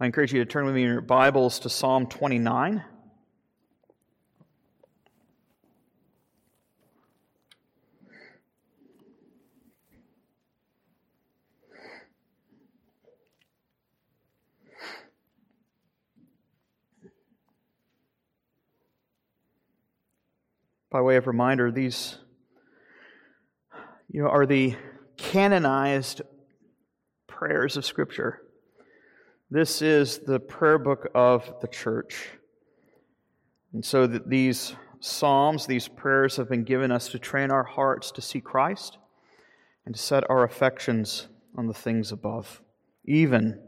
I encourage you to turn with me in your Bibles to Psalm 29. By way of reminder, these you know, are the canonized prayers of Scripture. This is the prayer book of the church. And so that these psalms, these prayers have been given us to train our hearts to see Christ and to set our affections on the things above, even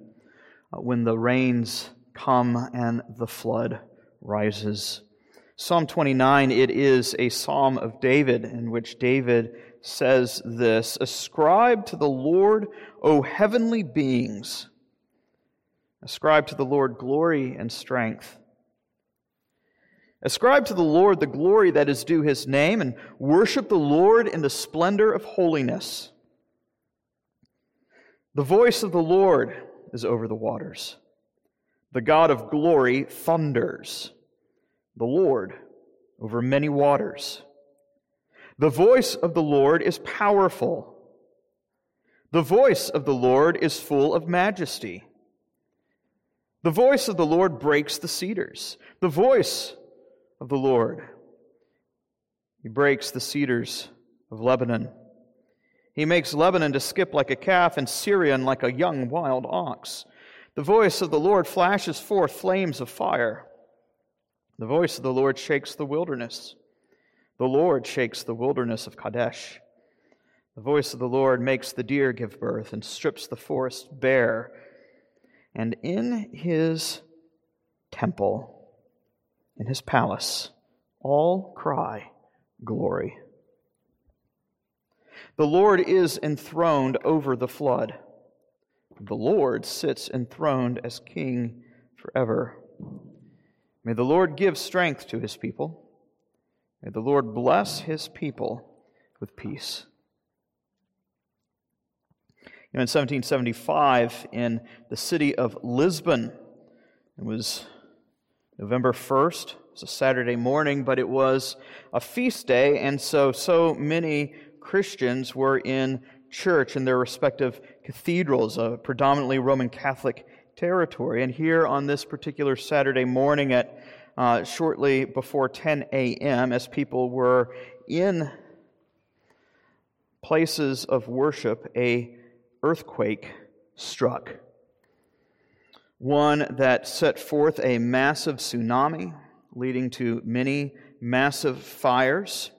uh, when the rains come and the flood rises. Psalm 29, it is a psalm of David in which David says this Ascribe to the Lord, O heavenly beings. Ascribe to the Lord glory and strength. Ascribe to the Lord the glory that is due his name, and worship the Lord in the splendor of holiness. The voice of the Lord is over the waters. The God of glory thunders the Lord over many waters. The voice of the Lord is powerful. The voice of the Lord is full of majesty. The voice of the Lord breaks the cedars. The voice of the Lord, He breaks the cedars of Lebanon. He makes Lebanon to skip like a calf and Sirion like a young wild ox. The voice of the Lord flashes forth flames of fire. The voice of the Lord shakes the wilderness. The Lord shakes the wilderness of Kadesh. The voice of the Lord makes the deer give birth and strips the forest bare. And in his temple, in his palace, all cry, Glory. The Lord is enthroned over the flood. The Lord sits enthroned as king forever. May the Lord give strength to his people. May the Lord bless his people with peace. In 1775, in the city of Lisbon, it was November 1st. It was a Saturday morning, but it was a feast day, and so so many Christians were in church in their respective cathedrals, a predominantly Roman Catholic territory. And here on this particular Saturday morning at uh, shortly before 10 a.m., as people were in places of worship, a earthquake struck. One that set forth a massive tsunami, leading to many massive fires.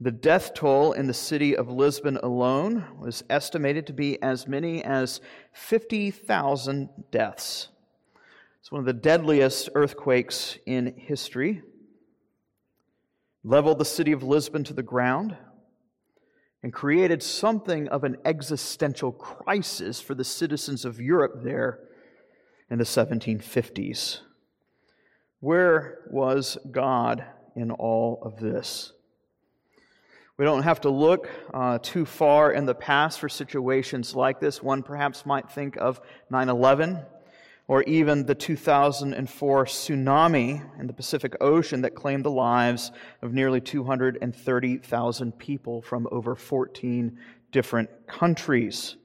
The death toll in the city of Lisbon alone was estimated to be as many as 50,000 deaths. It's one of the deadliest earthquakes in history. Leveled the city of Lisbon to the ground and created something of an existential crisis for the citizens of Europe there in the 1750s. Where was God in all of this? We don't have to look uh, too far in the past for situations like this. One perhaps might think of 9 11 or even the 2004 tsunami in the Pacific Ocean that claimed the lives of nearly 230,000 people from over 14 different countries.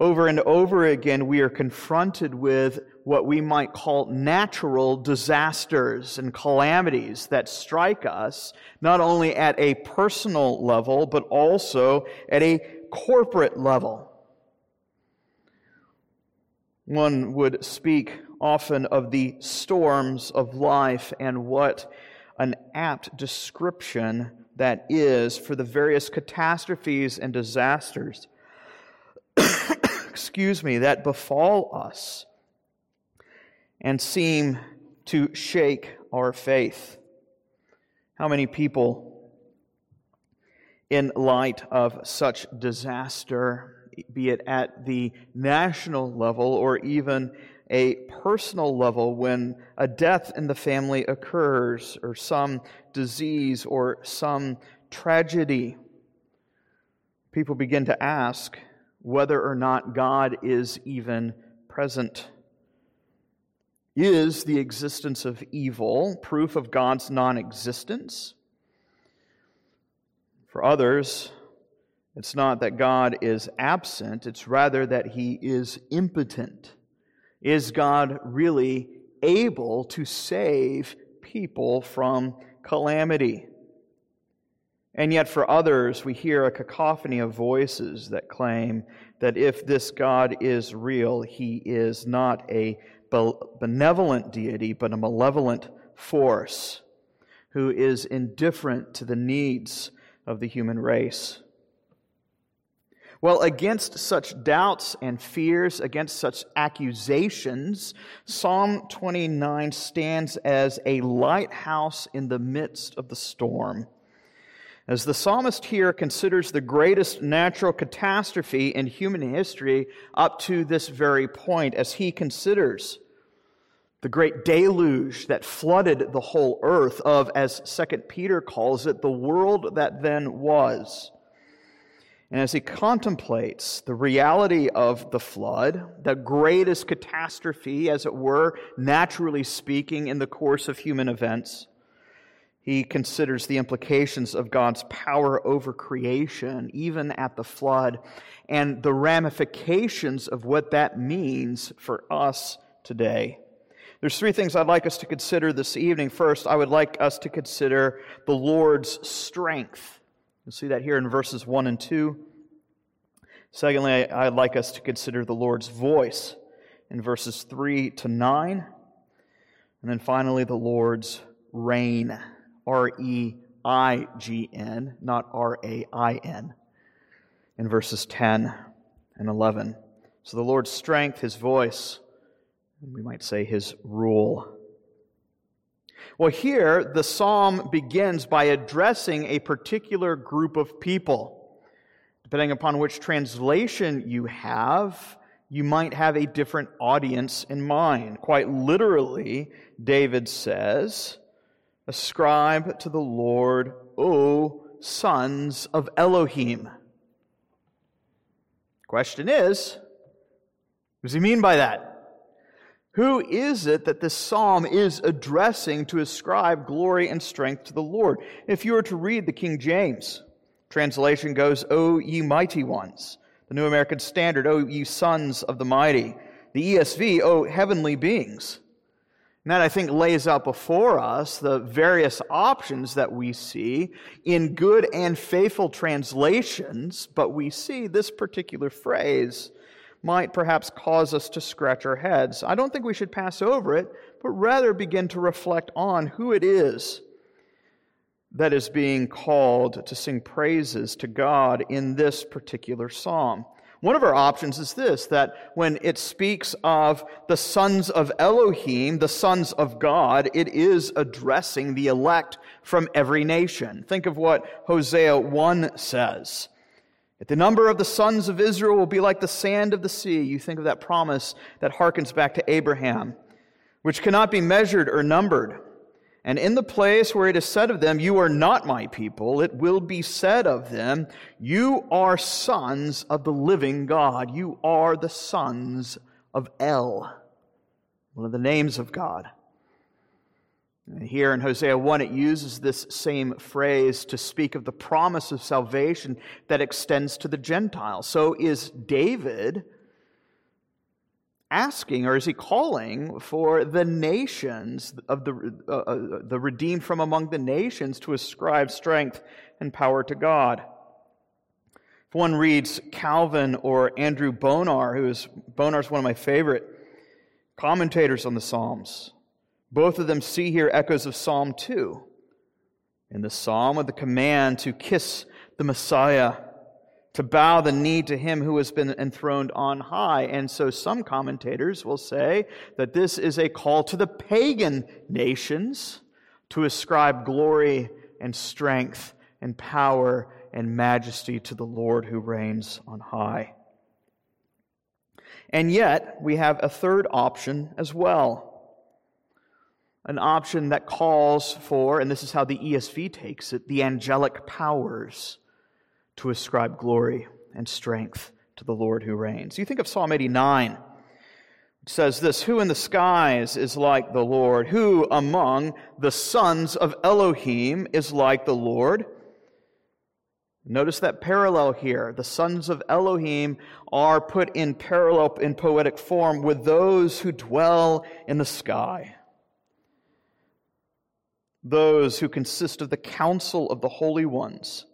Over and over again, we are confronted with what we might call natural disasters and calamities that strike us, not only at a personal level, but also at a corporate level. One would speak often of the storms of life and what an apt description that is for the various catastrophes and disasters excuse me, that befall us and seem to shake our faith. How many people, in light of such disaster, be it at the national level or even a personal level, when a death in the family occurs, or some disease, or some tragedy, people begin to ask, whether or not God is even present. Is the existence of evil proof of God's non existence? For others, it's not that God is absent, it's rather that he is impotent. Is God really able to save people from calamity? And yet, for others, we hear a cacophony of voices that claim that if this God is real, he is not a benevolent deity, but a malevolent force who is indifferent to the needs of the human race. Well, against such doubts and fears, against such accusations, Psalm 29 stands as a lighthouse in the midst of the storm. As the psalmist here considers the greatest natural catastrophe in human history up to this very point, as he considers the great deluge that flooded the whole earth of, as 2 Peter calls it, the world that then was. And as he contemplates the reality of the flood, the greatest catastrophe, as it were, naturally speaking, in the course of human events, he considers the implications of God's power over creation, even at the flood, and the ramifications of what that means for us today. There's three things I'd like us to consider this evening. First, I would like us to consider the Lord's strength. You'll see that here in verses 1 and 2. Secondly, I'd like us to consider the Lord's voice in verses 3 to 9. And then finally, the Lord's reign. R E I G N, not R A I N, in verses 10 and 11. So the Lord's strength, his voice, we might say his rule. Well, here the psalm begins by addressing a particular group of people. Depending upon which translation you have, you might have a different audience in mind. Quite literally, David says, Ascribe to the Lord, O sons of Elohim. Question is, what does he mean by that? Who is it that this psalm is addressing to ascribe glory and strength to the Lord? If you were to read the King James translation goes, O ye mighty ones. The New American Standard, O ye sons of the mighty. The ESV, O heavenly beings. And that, I think, lays out before us the various options that we see in good and faithful translations, but we see this particular phrase might perhaps cause us to scratch our heads. I don't think we should pass over it, but rather begin to reflect on who it is that is being called to sing praises to God in this particular psalm. One of our options is this that when it speaks of the sons of Elohim, the sons of God, it is addressing the elect from every nation. Think of what Hosea 1 says. If the number of the sons of Israel will be like the sand of the sea, you think of that promise that harkens back to Abraham, which cannot be measured or numbered. And in the place where it is said of them, You are not my people, it will be said of them, You are sons of the living God. You are the sons of El, one of the names of God. Here in Hosea 1, it uses this same phrase to speak of the promise of salvation that extends to the Gentiles. So is David asking, or is he calling for the nations of the, uh, uh, the redeemed from among the nations to ascribe strength and power to God? If one reads Calvin or Andrew Bonar, who is Bonar is one of my favorite commentators on the Psalms, both of them see here echoes of Psalm 2. In the psalm, with the command to kiss the Messiah, to bow the knee to him who has been enthroned on high. And so some commentators will say that this is a call to the pagan nations to ascribe glory and strength and power and majesty to the Lord who reigns on high. And yet, we have a third option as well an option that calls for, and this is how the ESV takes it, the angelic powers to ascribe glory and strength to the Lord who reigns. You think of Psalm 89, It says this Who in the skies is like the Lord? Who among the sons of Elohim is like the Lord? Notice that parallel here. The sons of Elohim are put in parallel in poetic form with those who dwell in the sky. Those who consist of the council of the holy ones.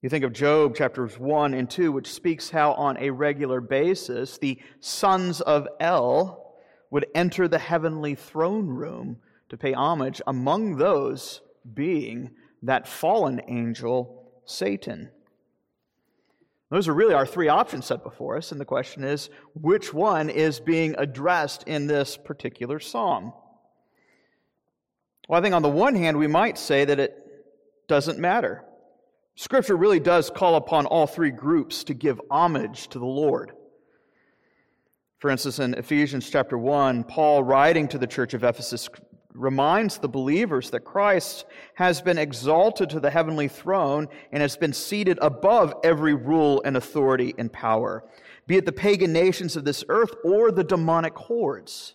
You think of Job chapters 1 and 2, which speaks how on a regular basis the sons of El would enter the heavenly throne room to pay homage, among those being that fallen angel, Satan. Those are really our three options set before us, and the question is which one is being addressed in this particular psalm? Well, I think on the one hand, we might say that it doesn't matter. Scripture really does call upon all three groups to give homage to the Lord. For instance, in Ephesians chapter 1, Paul writing to the church of Ephesus reminds the believers that Christ has been exalted to the heavenly throne and has been seated above every rule and authority and power, be it the pagan nations of this earth or the demonic hordes.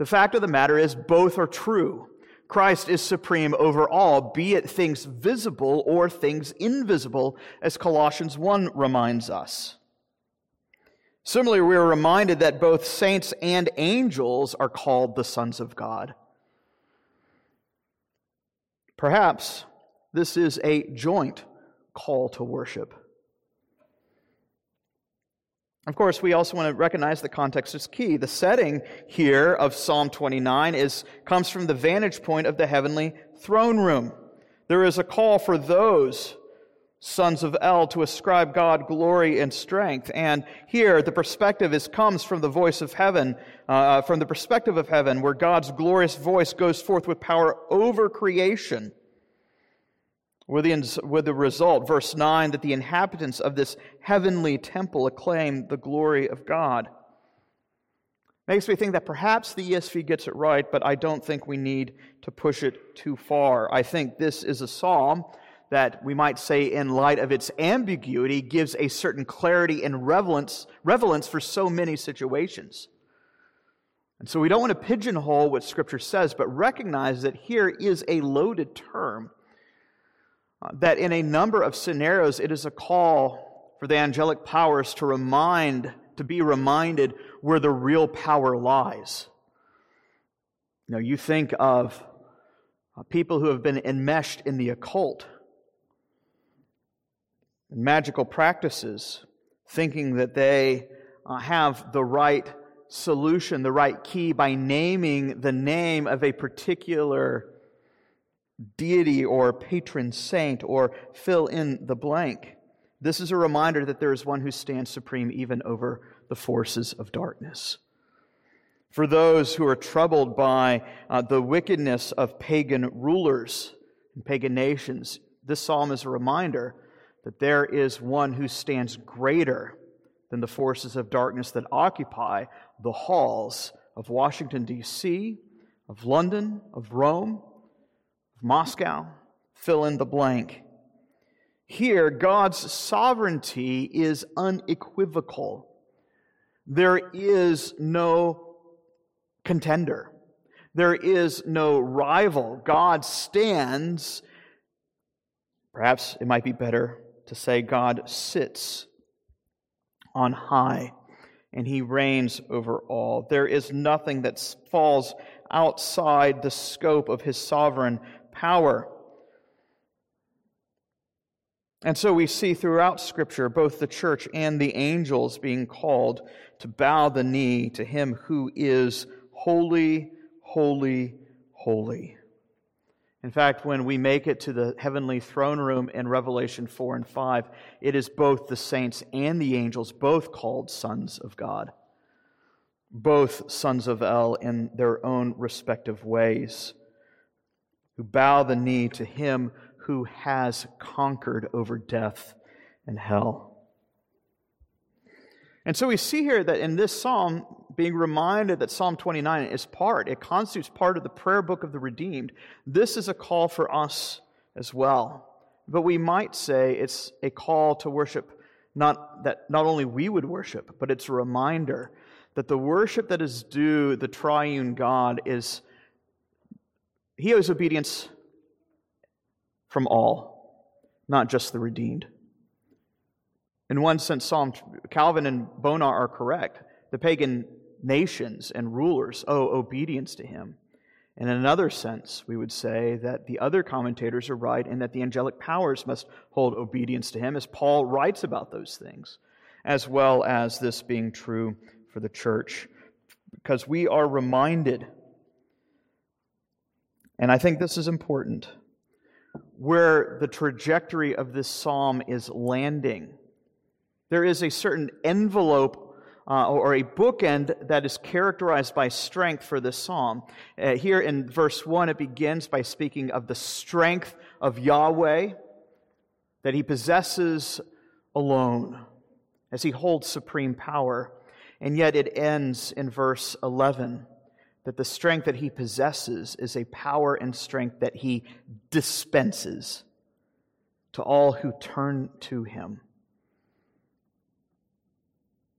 The fact of the matter is, both are true. Christ is supreme over all, be it things visible or things invisible, as Colossians 1 reminds us. Similarly, we are reminded that both saints and angels are called the sons of God. Perhaps this is a joint call to worship. Of course, we also want to recognize the context is key. The setting here of Psalm 29 is, comes from the vantage point of the heavenly throne room. There is a call for those sons of El to ascribe God glory and strength. And here, the perspective is, comes from the voice of heaven, uh, from the perspective of heaven, where God's glorious voice goes forth with power over creation with the, with the result, verse 9, that the inhabitants of this heavenly temple acclaim the glory of God. Makes me think that perhaps the ESV gets it right, but I don't think we need to push it too far. I think this is a psalm that we might say, in light of its ambiguity, gives a certain clarity and relevance, for so many situations. And so we don't want to pigeonhole what Scripture says, but recognize that here is a loaded term that in a number of scenarios, it is a call for the angelic powers to remind, to be reminded where the real power lies. Know, you think of uh, people who have been enmeshed in the occult, and magical practices, thinking that they uh, have the right solution, the right key by naming the name of a particular deity or patron saint or fill in the blank. This is a reminder that there is one who stands supreme even over the forces of darkness. For those who are troubled by uh, the wickedness of pagan rulers and pagan nations, this psalm is a reminder that there is one who stands greater than the forces of darkness that occupy the halls of Washington, D.C., of London, of Rome, Moscow, fill in the blank. Here, God's sovereignty is unequivocal. There is no contender. There is no rival. God stands, perhaps it might be better to say God sits on high and he reigns over all. There is nothing that falls outside the scope of his sovereign power. And so we see throughout Scripture both the church and the angels being called to bow the knee to Him who is holy, holy, holy. In fact, when we make it to the heavenly throne room in Revelation 4 and 5, it is both the saints and the angels, both called sons of God, both sons of El in their own respective ways who bow the knee to him who has conquered over death and hell. And so we see here that in this psalm, being reminded that Psalm 29 is part, it constitutes part of the prayer book of the redeemed. This is a call for us as well. But we might say it's a call to worship not that not only we would worship, but it's a reminder that the worship that is due the triune God is he owes obedience from all, not just the redeemed. In one sense, Psalm Calvin and Bonar are correct. The pagan nations and rulers owe obedience to him. And in another sense, we would say that the other commentators are right in that the angelic powers must hold obedience to him, as Paul writes about those things, as well as this being true for the church. Because we are reminded, and I think this is important, where the trajectory of this psalm is landing. There is a certain envelope uh, or a bookend that is characterized by strength for this psalm. Uh, here in verse 1, it begins by speaking of the strength of Yahweh that he possesses alone as he holds supreme power. And yet it ends in verse 11 that the strength that he possesses is a power and strength that he dispenses to all who turn to him.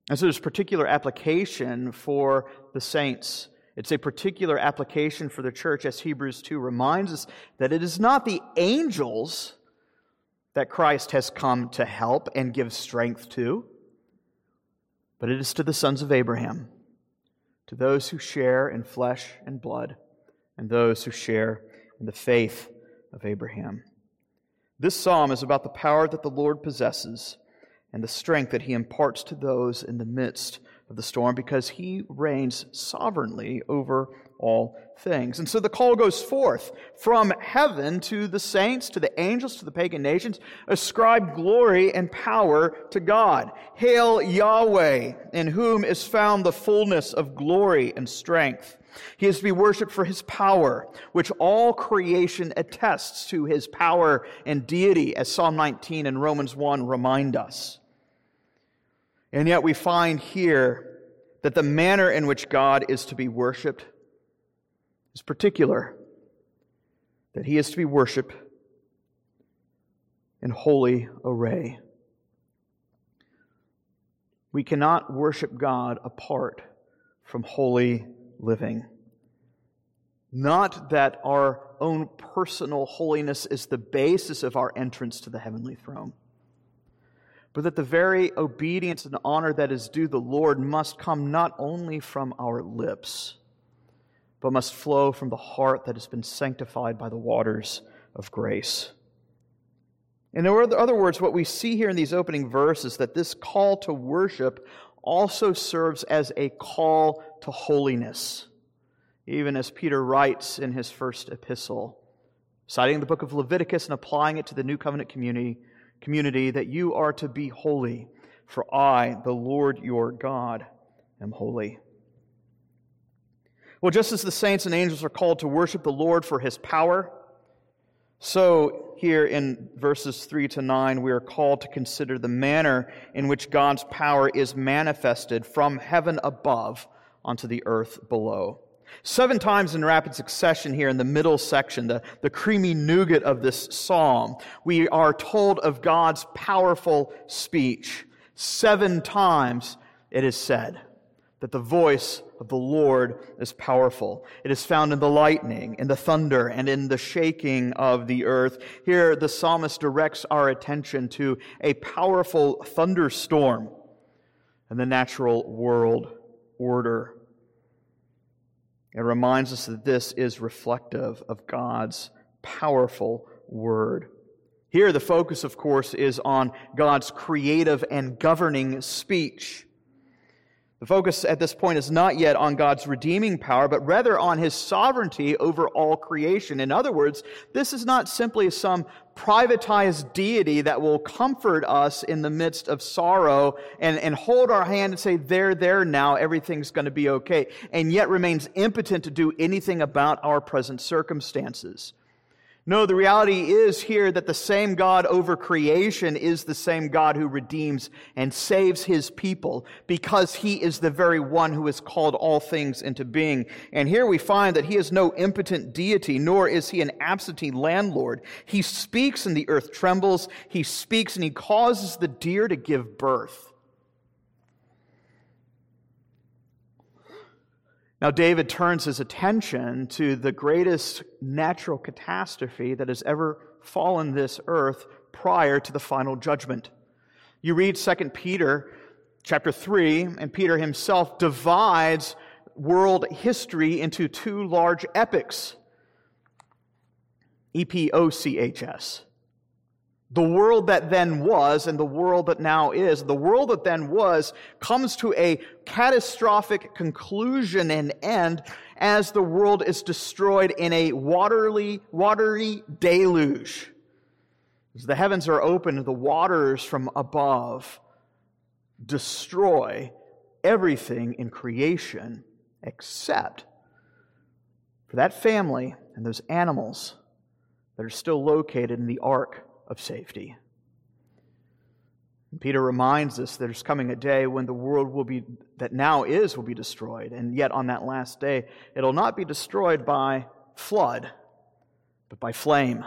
And so there's particular application for the saints. It's a particular application for the church, as Hebrews 2 reminds us that it is not the angels that Christ has come to help and give strength to, but it is to the sons of Abraham, to those who share in flesh and blood, and those who share in the faith of Abraham. This psalm is about the power that the Lord possesses and the strength that he imparts to those in the midst of the storm because he reigns sovereignly over all things. And so the call goes forth from heaven to the saints, to the angels, to the pagan nations. Ascribe glory and power to God. Hail Yahweh, in whom is found the fullness of glory and strength. He is to be worshiped for his power, which all creation attests to his power and deity, as Psalm 19 and Romans 1 remind us. And yet we find here that the manner in which God is to be worshiped is particular, that he is to be worshiped in holy array. We cannot worship God apart from holy living. Not that our own personal holiness is the basis of our entrance to the heavenly throne but that the very obedience and honor that is due the Lord must come not only from our lips, but must flow from the heart that has been sanctified by the waters of grace. In other words, what we see here in these opening verses that this call to worship also serves as a call to holiness, even as Peter writes in his first epistle, citing the book of Leviticus and applying it to the new covenant community community that you are to be holy, for I, the Lord your God, am holy. Well, just as the saints and angels are called to worship the Lord for his power, so here in verses 3 to 9, we are called to consider the manner in which God's power is manifested from heaven above onto the earth below. Seven times in rapid succession here in the middle section, the, the creamy nougat of this psalm, we are told of God's powerful speech. Seven times it is said that the voice of the Lord is powerful. It is found in the lightning, in the thunder, and in the shaking of the earth. Here, the psalmist directs our attention to a powerful thunderstorm and the natural world order. It reminds us that this is reflective of God's powerful word. Here, the focus, of course, is on God's creative and governing speech. The focus at this point is not yet on God's redeeming power, but rather on his sovereignty over all creation. In other words, this is not simply some privatized deity that will comfort us in the midst of sorrow and, and hold our hand and say, There, there now, everything's going to be okay, and yet remains impotent to do anything about our present circumstances. No, the reality is here that the same God over creation is the same God who redeems and saves his people because he is the very one who has called all things into being. And here we find that he is no impotent deity, nor is he an absentee landlord. He speaks and the earth trembles. He speaks and he causes the deer to give birth. Now, David turns his attention to the greatest natural catastrophe that has ever fallen this earth prior to the final judgment. You read 2 Peter chapter 3, and Peter himself divides world history into two large epochs E P O C H S the world that then was and the world that now is, the world that then was comes to a catastrophic conclusion and end as the world is destroyed in a watery, watery deluge. As the heavens are opened, the waters from above destroy everything in creation except for that family and those animals that are still located in the ark of safety. Peter reminds us there's coming a day when the world will be, that now is, will be destroyed. And yet on that last day, it'll not be destroyed by flood, but by flame.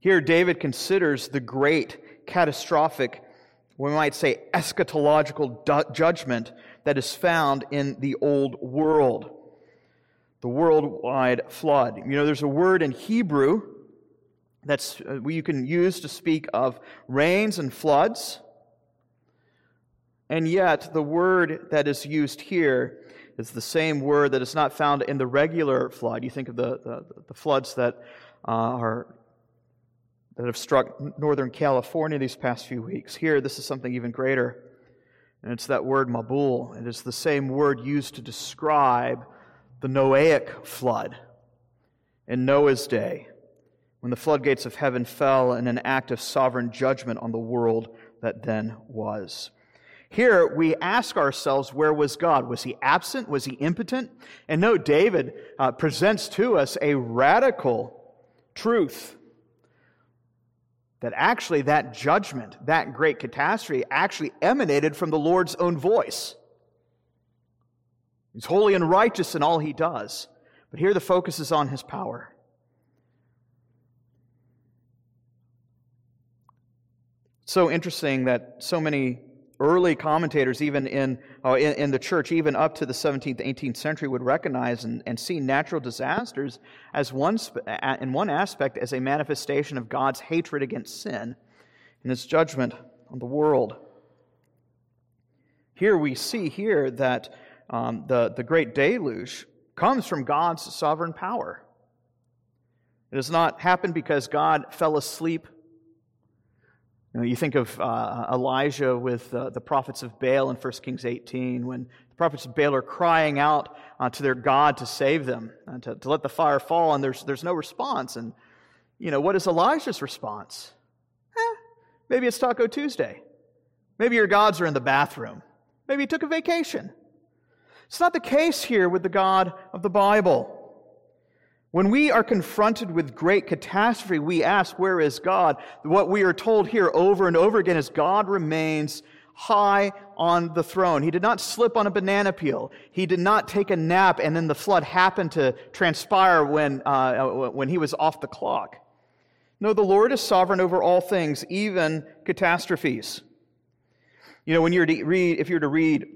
Here, David considers the great, catastrophic, we might say eschatological judgment that is found in the old world, the worldwide flood. You know, there's a word in Hebrew that's uh, you can use to speak of rains and floods. And yet, the word that is used here is the same word that is not found in the regular flood. You think of the, the, the floods that uh, are that have struck northern California these past few weeks. Here, this is something even greater. And it's that word Mabul. It is the same word used to describe the Noahic flood in Noah's day when the floodgates of heaven fell in an act of sovereign judgment on the world that then was. Here we ask ourselves, where was God? Was he absent? Was he impotent? And no, David uh, presents to us a radical truth that actually that judgment, that great catastrophe, actually emanated from the Lord's own voice. He's holy and righteous in all he does. But here the focus is on his power. So interesting that so many early commentators, even in, uh, in, in, the church, even up to the 17th, 18th century, would recognize and, and see natural disasters as one, in one aspect as a manifestation of God's hatred against sin and his judgment on the world. Here we see here that um, the, the great deluge comes from God's sovereign power. It does not happen because God fell asleep you, know, you think of uh, Elijah with uh, the prophets of Baal in 1 Kings 18, when the prophets of Baal are crying out uh, to their God to save them, uh, to, to let the fire fall, and there's, there's no response. And, you know, what is Elijah's response? Eh, maybe it's Taco Tuesday. Maybe your gods are in the bathroom. Maybe he took a vacation. It's not the case here with the God of the Bible. When we are confronted with great catastrophe, we ask, Where is God? What we are told here over and over again is God remains high on the throne. He did not slip on a banana peel. He did not take a nap and then the flood happened to transpire when, uh, when he was off the clock. No, the Lord is sovereign over all things, even catastrophes. You know, when you're to read, if you're to read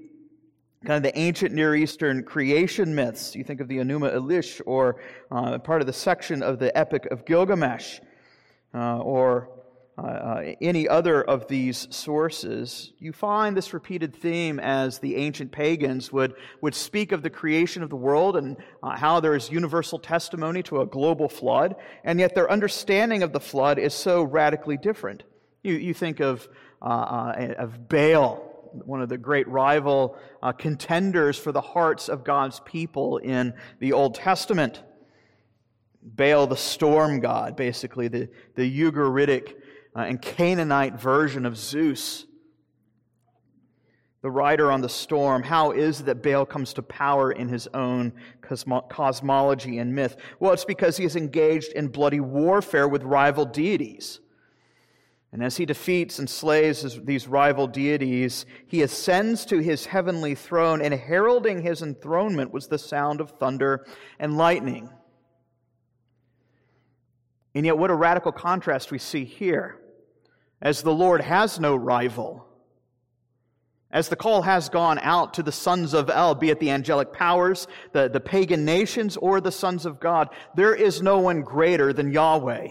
kind of the ancient Near Eastern creation myths. You think of the Enuma Elish or uh, part of the section of the Epic of Gilgamesh uh, or uh, uh, any other of these sources. You find this repeated theme as the ancient pagans would, would speak of the creation of the world and uh, how there is universal testimony to a global flood, and yet their understanding of the flood is so radically different. You, you think of, uh, of Baal one of the great rival uh, contenders for the hearts of God's people in the Old Testament. Baal, the storm god, basically, the, the Ugaritic uh, and Canaanite version of Zeus. the rider on the storm. How is it that Baal comes to power in his own cosmo- cosmology and myth? Well, it's because he is engaged in bloody warfare with rival deities. And as he defeats and slays his, these rival deities, he ascends to his heavenly throne, and heralding his enthronement was the sound of thunder and lightning. And yet, what a radical contrast we see here. As the Lord has no rival, as the call has gone out to the sons of El, be it the angelic powers, the, the pagan nations, or the sons of God, there is no one greater than Yahweh.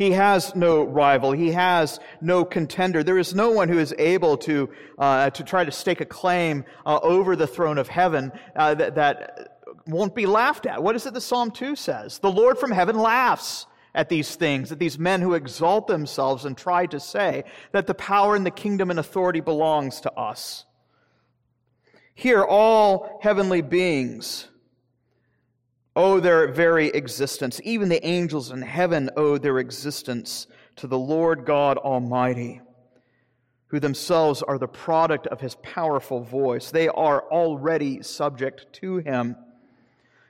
He has no rival. He has no contender. There is no one who is able to, uh, to try to stake a claim uh, over the throne of heaven uh, that, that won't be laughed at. What is it the Psalm 2 says? The Lord from heaven laughs at these things, at these men who exalt themselves and try to say that the power and the kingdom and authority belongs to us. Here, all heavenly beings owe their very existence. Even the angels in heaven owe their existence to the Lord God Almighty, who themselves are the product of his powerful voice. They are already subject to him.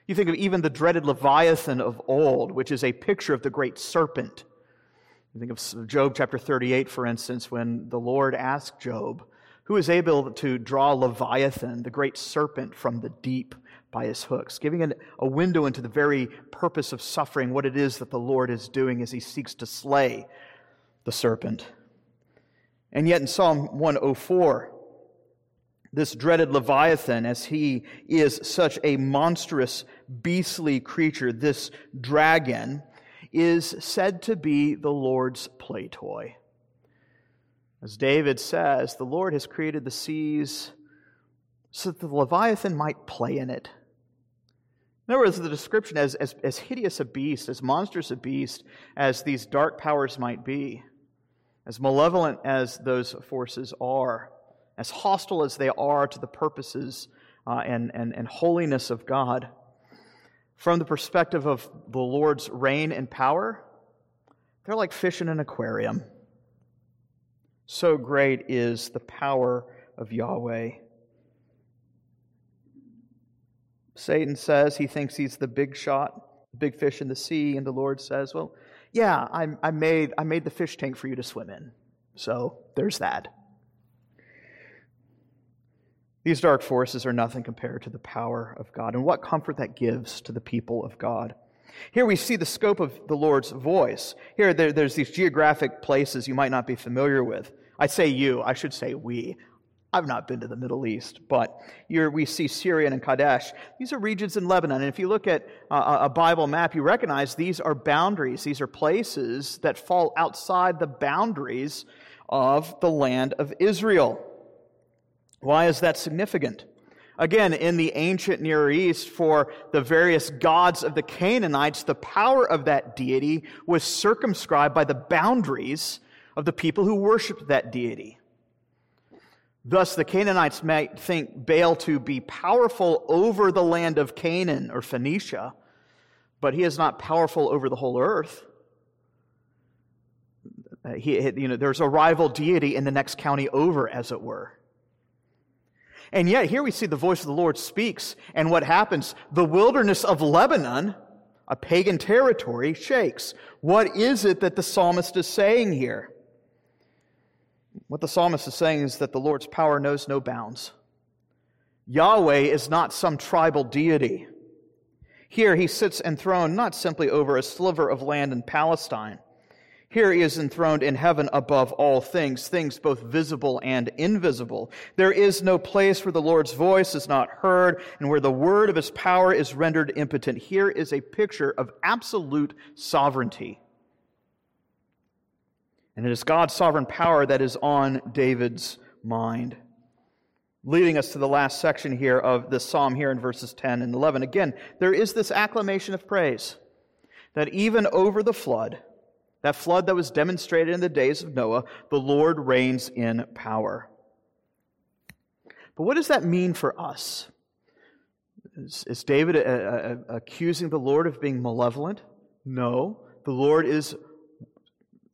You think of even the dreaded Leviathan of old, which is a picture of the great serpent. You think of Job chapter 38, for instance, when the Lord asked Job, who is able to draw Leviathan, the great serpent, from the deep by his hooks, giving a window into the very purpose of suffering, what it is that the Lord is doing as he seeks to slay the serpent. And yet in Psalm 104, this dreaded Leviathan, as he is such a monstrous, beastly creature, this dragon, is said to be the Lord's play toy. As David says, the Lord has created the seas so that the Leviathan might play in it. In other words, the description as, as, as hideous a beast, as monstrous a beast as these dark powers might be, as malevolent as those forces are, as hostile as they are to the purposes uh, and, and, and holiness of God, from the perspective of the Lord's reign and power, they're like fish in an aquarium. So great is the power of Yahweh. Satan says he thinks he's the big shot, big fish in the sea, and the Lord says, Well, yeah, I, I, made, I made the fish tank for you to swim in. So there's that. These dark forces are nothing compared to the power of God, and what comfort that gives to the people of God. Here we see the scope of the Lord's voice. Here, there, there's these geographic places you might not be familiar with. I say you, I should say we. I've not been to the Middle East, but we see Syria and Kadesh. These are regions in Lebanon. And if you look at uh, uh, a Bible map, you recognize these are boundaries. These are places that fall outside the boundaries of the land of Israel. Why is that significant? Again, in the ancient Near East, for the various gods of the Canaanites, the power of that deity was circumscribed by the boundaries of the people who worshiped that deity. Thus, the Canaanites might think Baal to be powerful over the land of Canaan or Phoenicia, but he is not powerful over the whole earth. He, you know, there's a rival deity in the next county over, as it were. And yet, here we see the voice of the Lord speaks, and what happens? The wilderness of Lebanon, a pagan territory, shakes. What is it that the psalmist is saying here? What the psalmist is saying is that the Lord's power knows no bounds. Yahweh is not some tribal deity. Here he sits enthroned not simply over a sliver of land in Palestine here he is enthroned in heaven above all things, things both visible and invisible. There is no place where the Lord's voice is not heard and where the word of his power is rendered impotent. Here is a picture of absolute sovereignty. And it is God's sovereign power that is on David's mind. Leading us to the last section here of this psalm here in verses 10 and 11. Again, there is this acclamation of praise that even over the flood, that flood that was demonstrated in the days of Noah, the Lord reigns in power. But what does that mean for us? Is, is David a, a, accusing the Lord of being malevolent? No. The Lord is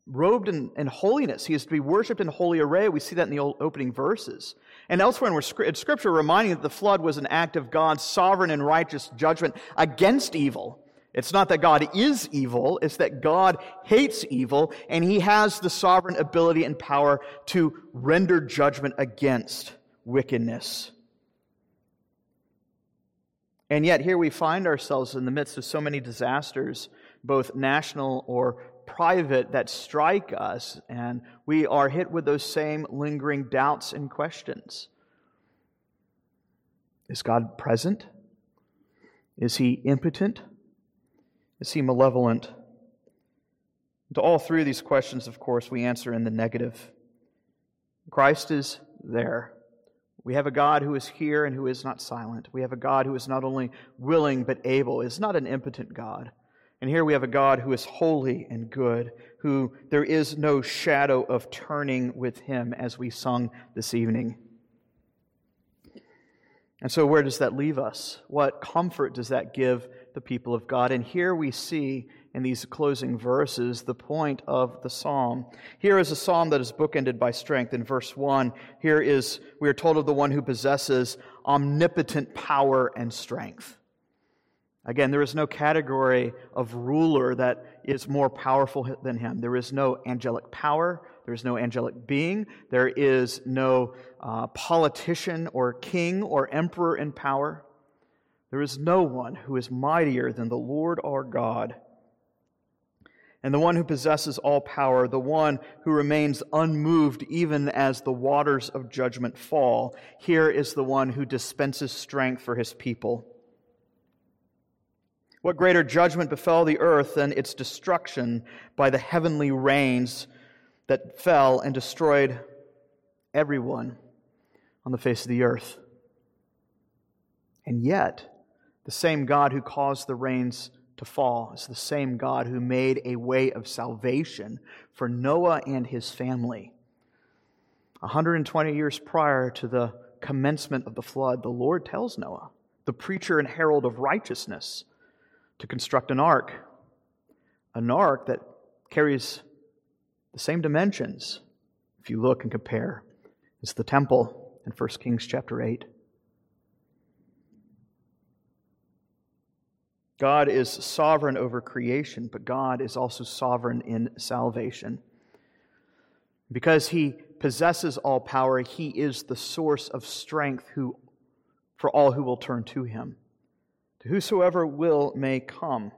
robed in, in, holiness. He is to be worshiped in holy array. We see that in the opening verses. And elsewhere in Scripture, reminding that the flood was an act of God's sovereign and righteous judgment against evil. It's not that God is evil, it's that God hates evil, and he has the sovereign ability and power to render judgment against wickedness. And yet, here we find ourselves in the midst of so many disasters, both national or private that strike us, and we are hit with those same lingering doubts and questions. Is God present? Is he impotent? Is he malevolent? To all three of these questions, of course, we answer in the negative. Christ is there. We have a God who is here and who is not silent. We have a God who is not only willing but able, is not an impotent God. And here we have a God who is holy and good, who there is no shadow of turning with him, as we sung this evening. And so, where does that leave us? What comfort does that give the people of God? And here we see in these closing verses the point of the psalm. Here is a psalm that is bookended by strength. In verse 1, here is, we are told of the one who possesses omnipotent power and strength. Again, there is no category of ruler that is more powerful than him. There is no angelic power. There is no angelic being. There is no uh, politician or king or emperor in power. There is no one who is mightier than the Lord our God. And the one who possesses all power, the one who remains unmoved even as the waters of judgment fall, here is the one who dispenses strength for his people. What greater judgment befell the earth than its destruction by the heavenly rains that fell and destroyed everyone on the face of the earth? And yet, the same God who caused the rains to fall is the same God who made a way of salvation for Noah and his family. 120 years prior to the commencement of the flood, the Lord tells Noah, the preacher and herald of righteousness, to construct an ark, an ark that carries the same dimensions, if you look and compare, as the temple in 1 Kings chapter 8. God is sovereign over creation, but God is also sovereign in salvation. Because he possesses all power, he is the source of strength who, for all who will turn to him. Whosoever will may come.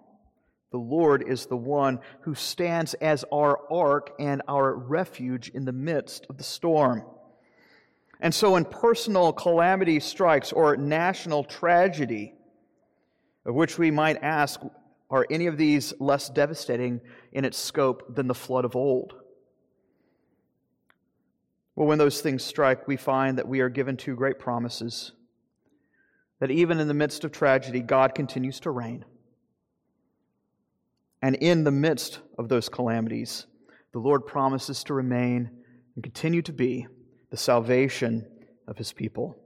The Lord is the one who stands as our ark and our refuge in the midst of the storm. And so, when personal calamity strikes or national tragedy, of which we might ask, are any of these less devastating in its scope than the flood of old? Well, when those things strike, we find that we are given two great promises that even in the midst of tragedy, God continues to reign. And in the midst of those calamities, the Lord promises to remain and continue to be the salvation of his people.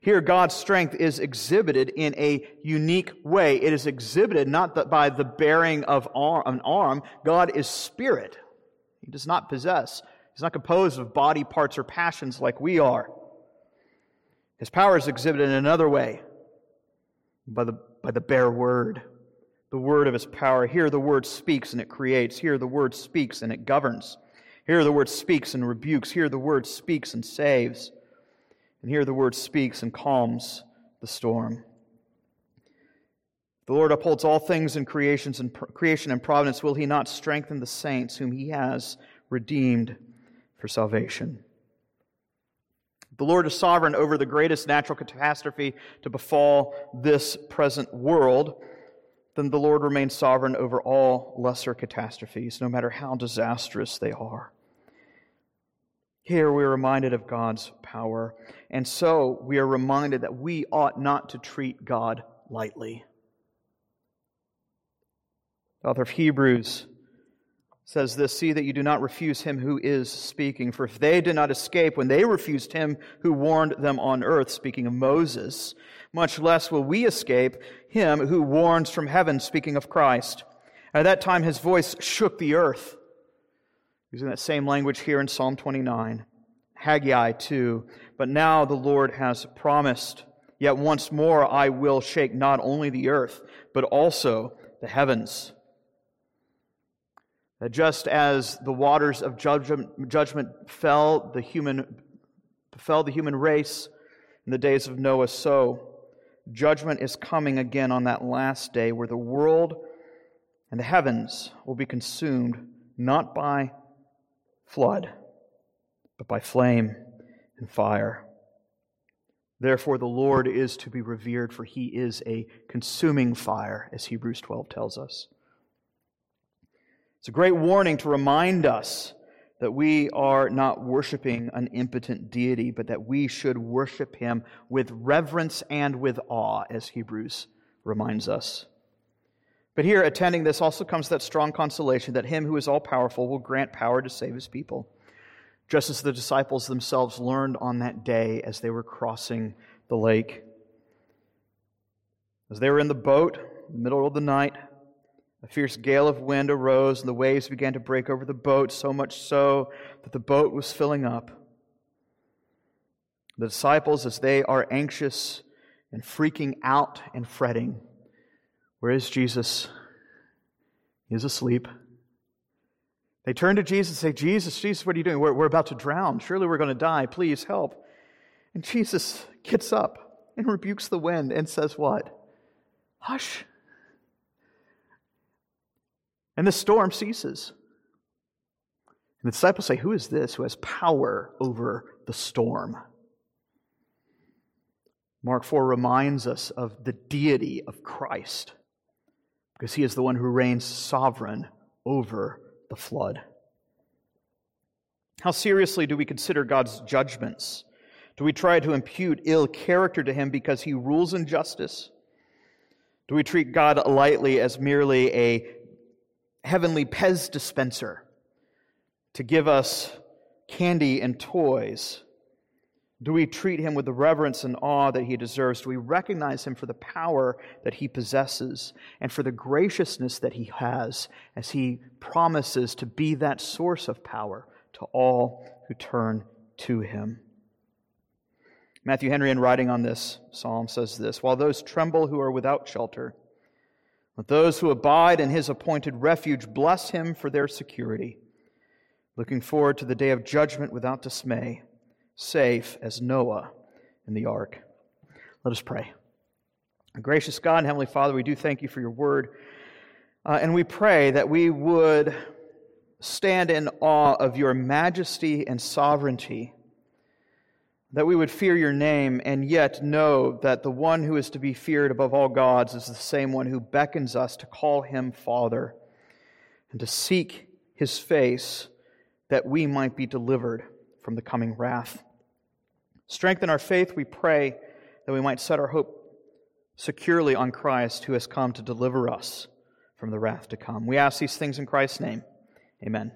Here, God's strength is exhibited in a unique way. It is exhibited not by the bearing of an arm. God is spirit. He does not possess, He's not composed of body parts or passions like we are. His power is exhibited in another way by the, by the bare word, the word of his power. Here the word speaks and it creates. Here the word speaks and it governs. Here the word speaks and rebukes. Here the word speaks and saves. And here the word speaks and calms the storm. The Lord upholds all things in creations and creation and providence. Will he not strengthen the saints whom he has redeemed for salvation? The Lord is sovereign over the greatest natural catastrophe to befall this present world. Then the Lord remains sovereign over all lesser catastrophes, no matter how disastrous they are. Here we are reminded of God's power, and so we are reminded that we ought not to treat God lightly. The author of Hebrews says this See that you do not refuse him who is speaking. For if they did not escape when they refused him who warned them on earth, speaking of Moses, much less will we escape him who warns from heaven, speaking of Christ. At that time his voice shook the earth, Using that same language here in Psalm 29, Haggai too. But now the Lord has promised, yet once more I will shake not only the earth, but also the heavens. That just as the waters of judgment, judgment fell the human befell the human race in the days of Noah, so judgment is coming again on that last day where the world and the heavens will be consumed not by flood, but by flame and fire. Therefore, the Lord is to be revered, for he is a consuming fire, as Hebrews 12 tells us. It's a great warning to remind us that we are not worshiping an impotent deity, but that we should worship him with reverence and with awe, as Hebrews reminds us. But here, attending this also comes that strong consolation that him who is all powerful will grant power to save his people, just as the disciples themselves learned on that day as they were crossing the lake. As they were in the boat, in the middle of the night, a fierce gale of wind arose, and the waves began to break over the boat, so much so that the boat was filling up. The disciples, as they are anxious and freaking out and fretting, where is Jesus? He is asleep. They turn to Jesus and say, Jesus, Jesus, what are you doing? We're, we're about to drown. Surely we're going to die. Please help. And Jesus gets up and rebukes the wind and says, What? Hush. And the storm ceases. And the disciples say, Who is this who has power over the storm? Mark 4 reminds us of the deity of Christ because he is the one who reigns sovereign over the flood. How seriously do we consider God's judgments? Do we try to impute ill character to him because he rules in justice? Do we treat God lightly as merely a heavenly Pez dispenser to give us candy and toys? Do we treat him with the reverence and awe that he deserves? Do we recognize him for the power that he possesses and for the graciousness that he has as he promises to be that source of power to all who turn to him? Matthew Henry, in writing on this psalm, says this While those tremble who are without shelter, let those who abide in his appointed refuge bless him for their security, looking forward to the day of judgment without dismay safe as Noah in the ark. Let us pray. Gracious God and Heavenly Father, we do thank you for your word. Uh, and we pray that we would stand in awe of your majesty and sovereignty, that we would fear your name and yet know that the one who is to be feared above all gods is the same one who beckons us to call him Father and to seek his face that we might be delivered from the coming wrath. Strengthen our faith, we pray, that we might set our hope securely on Christ who has come to deliver us from the wrath to come. We ask these things in Christ's name. Amen.